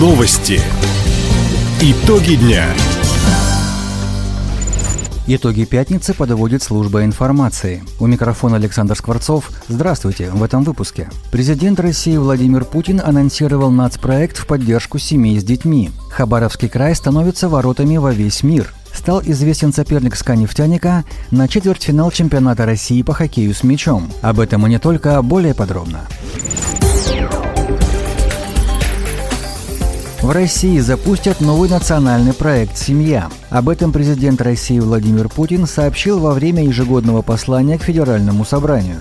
Новости. Итоги дня. Итоги пятницы подводит служба информации. У микрофона Александр Скворцов. Здравствуйте в этом выпуске. Президент России Владимир Путин анонсировал нацпроект в поддержку семей с детьми. Хабаровский край становится воротами во весь мир. Стал известен соперник СКА «Нефтяника» на четвертьфинал чемпионата России по хоккею с мячом. Об этом и не только, более подробно. В России запустят новый национальный проект «Семья». Об этом президент России Владимир Путин сообщил во время ежегодного послания к Федеральному собранию.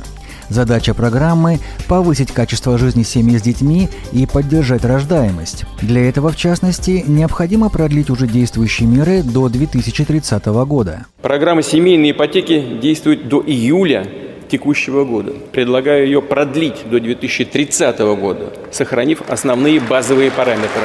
Задача программы – повысить качество жизни семьи с детьми и поддержать рождаемость. Для этого, в частности, необходимо продлить уже действующие меры до 2030 года. Программа семейной ипотеки действует до июля текущего года. Предлагаю ее продлить до 2030 года, сохранив основные базовые параметры.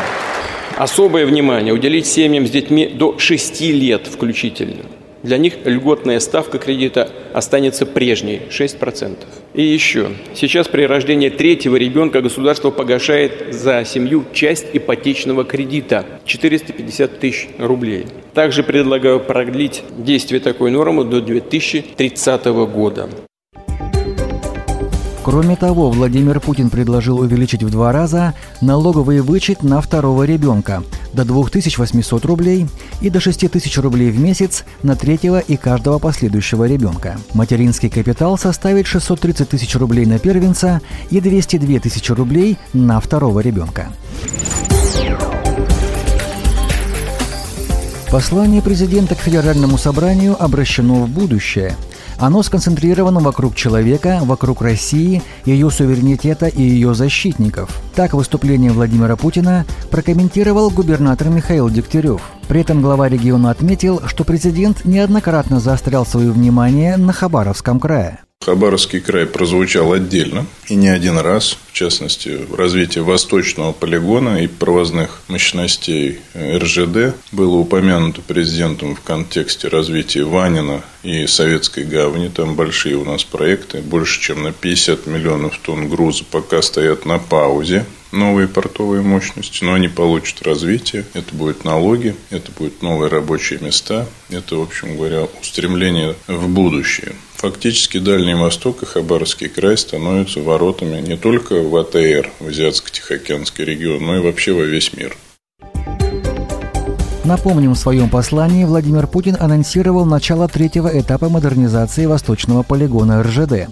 Особое внимание уделить семьям с детьми до 6 лет включительно. Для них льготная ставка кредита останется прежней – 6%. И еще. Сейчас при рождении третьего ребенка государство погашает за семью часть ипотечного кредита – 450 тысяч рублей. Также предлагаю продлить действие такой нормы до 2030 года. Кроме того, Владимир Путин предложил увеличить в два раза налоговый вычет на второго ребенка до 2800 рублей и до 6000 рублей в месяц на третьего и каждого последующего ребенка. Материнский капитал составит 630 тысяч рублей на первенца и 202 тысячи рублей на второго ребенка. Послание президента к Федеральному собранию обращено в будущее – оно сконцентрировано вокруг человека, вокруг России, ее суверенитета и ее защитников. Так выступление Владимира Путина прокомментировал губернатор Михаил Дегтярев. При этом глава региона отметил, что президент неоднократно заострял свое внимание на Хабаровском крае. Хабаровский край прозвучал отдельно и не один раз, в частности, в развитии восточного полигона и провозных мощностей РЖД было упомянуто президентом в контексте развития Ванина и Советской гавани. Там большие у нас проекты, больше чем на 50 миллионов тонн груза пока стоят на паузе новые портовые мощности, но они получат развитие, это будут налоги, это будут новые рабочие места, это, в общем говоря, устремление в будущее. Фактически Дальний Восток и Хабаровский край становятся воротами не только в АТР, в Азиатско-Тихоокеанский регион, но и вообще во весь мир. Напомним, в своем послании Владимир Путин анонсировал начало третьего этапа модернизации восточного полигона РЖД.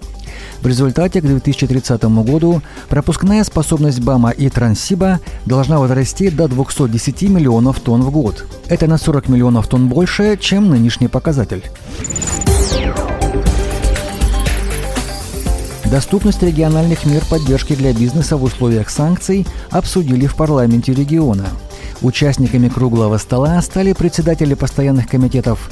В результате к 2030 году пропускная способность БАМа и Транссиба должна возрасти до 210 миллионов тонн в год. Это на 40 миллионов тонн больше, чем нынешний показатель. Доступность региональных мер поддержки для бизнеса в условиях санкций обсудили в парламенте региона. Участниками круглого стола стали председатели постоянных комитетов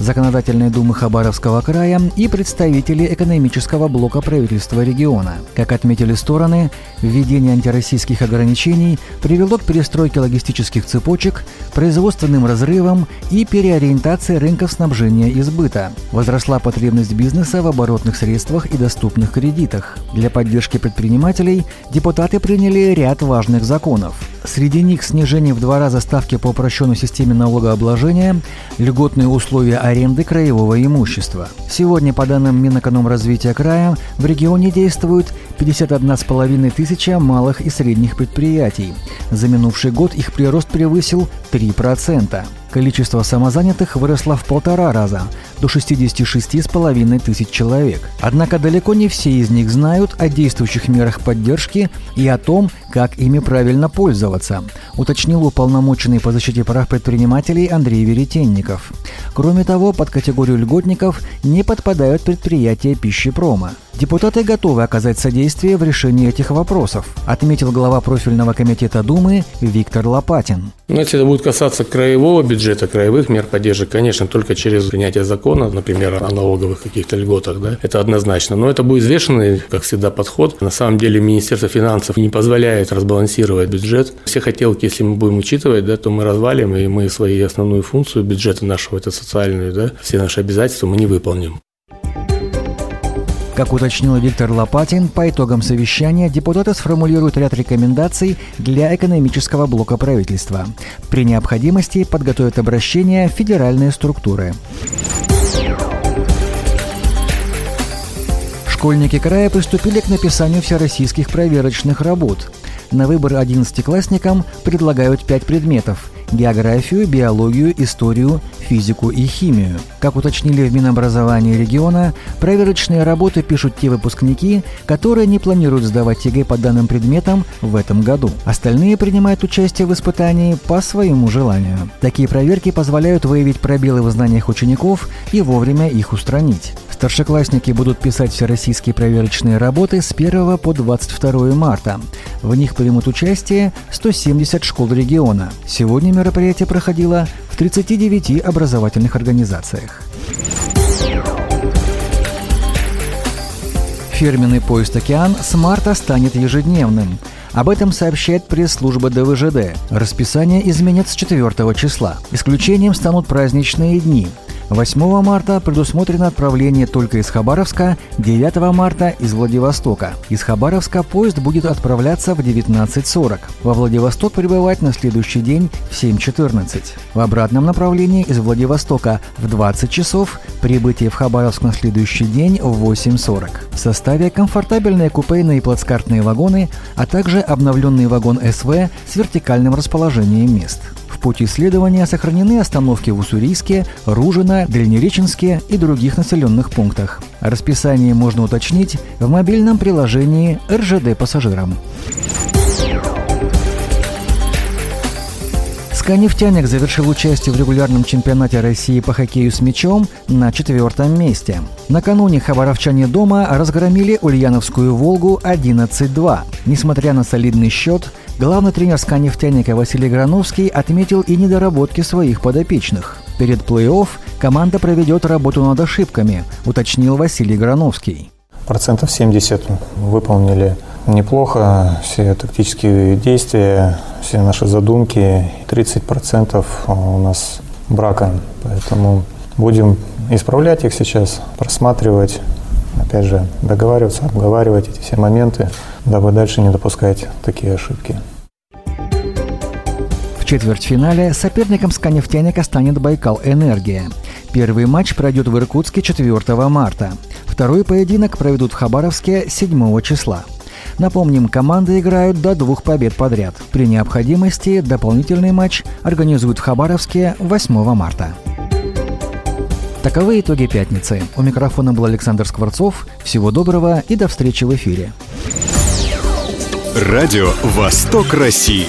Законодательной думы Хабаровского края и представители экономического блока правительства региона. Как отметили стороны, введение антироссийских ограничений привело к перестройке логистических цепочек, производственным разрывам и переориентации рынков снабжения и сбыта. Возросла потребность бизнеса в оборотных средствах и доступных кредитах. Для поддержки предпринимателей депутаты приняли ряд важных законов. Среди них снижение в два раза ставки по упрощенной системе налогообложения, льготные условия аренды краевого имущества. Сегодня, по данным Минэкономразвития края, в регионе действует 51,5 тысяча малых и средних предприятий. За минувший год их прирост превысил 3%. Количество самозанятых выросло в полтора раза, до 66,5 тысяч человек. Однако далеко не все из них знают о действующих мерах поддержки и о том, как ими правильно пользоваться, уточнил уполномоченный по защите прав предпринимателей Андрей Веретенников. Кроме того, под категорию льготников не подпадают предприятия пищепрома. Депутаты готовы оказать содействие в решении этих вопросов, отметил глава профильного комитета Думы Виктор Лопатин. Если это будет касаться краевого бюджета, краевых мер поддержки, конечно, только через принятие закона, например, о налоговых каких-то льготах, да, это однозначно. Но это будет взвешенный, как всегда, подход. На самом деле Министерство финансов не позволяет разбалансировать бюджет. Все хотелки, если мы будем учитывать, да, то мы развалим, и мы свою основную функцию бюджета нашего, это социальную, да, все наши обязательства мы не выполним. Как уточнил Виктор Лопатин, по итогам совещания депутаты сформулируют ряд рекомендаций для экономического блока правительства. При необходимости подготовят обращения в федеральные структуры. Школьники края приступили к написанию всероссийских проверочных работ. На выбор одиннадцатиклассникам предлагают пять предметов – географию, биологию, историю, физику и химию. Как уточнили в Минобразовании региона, проверочные работы пишут те выпускники, которые не планируют сдавать ЕГЭ по данным предметам в этом году. Остальные принимают участие в испытании по своему желанию. Такие проверки позволяют выявить пробелы в знаниях учеников и вовремя их устранить. Старшеклассники будут писать всероссийские проверочные работы с 1 по 22 марта. В них примут участие 170 школ региона. Сегодня мероприятие проходило в 39 образовательных организациях. Фирменный поезд «Океан» с марта станет ежедневным. Об этом сообщает пресс-служба ДВЖД. Расписание изменят с 4 числа. Исключением станут праздничные дни. 8 марта предусмотрено отправление только из Хабаровска, 9 марта из Владивостока. Из Хабаровска поезд будет отправляться в 19.40. Во Владивосток прибывать на следующий день в 7.14. В обратном направлении из Владивостока в 20 часов, прибытие в Хабаровск на следующий день в 8.40. В составе комфортабельные купейные и плацкартные вагоны, а также обновленный вагон СВ с вертикальным расположением мест пути следования сохранены остановки в Уссурийске, Ружино, Дальнереченске и других населенных пунктах. Расписание можно уточнить в мобильном приложении РЖД пассажирам. СКА завершил участие в регулярном чемпионате России по хоккею с мячом на четвертом месте. Накануне хабаровчане дома разгромили Ульяновскую «Волгу» 11-2. Несмотря на солидный счет, Главный тренер «Сканефтяника» Василий Грановский отметил и недоработки своих подопечных. Перед плей-офф команда проведет работу над ошибками, уточнил Василий Грановский. Процентов 70 выполнили неплохо все тактические действия, все наши задумки. 30% у нас брака, поэтому будем исправлять их сейчас, просматривать, опять же, договариваться, обговаривать эти все моменты, дабы дальше не допускать такие ошибки. Четвертьфинале соперником «Сканефтяника» станет «Байкал Энергия». Первый матч пройдет в Иркутске 4 марта. Второй поединок проведут в Хабаровске 7 числа. Напомним, команды играют до двух побед подряд. При необходимости дополнительный матч организуют в Хабаровске 8 марта. Таковы итоги пятницы. У микрофона был Александр Скворцов. Всего доброго и до встречи в эфире. Радио «Восток России».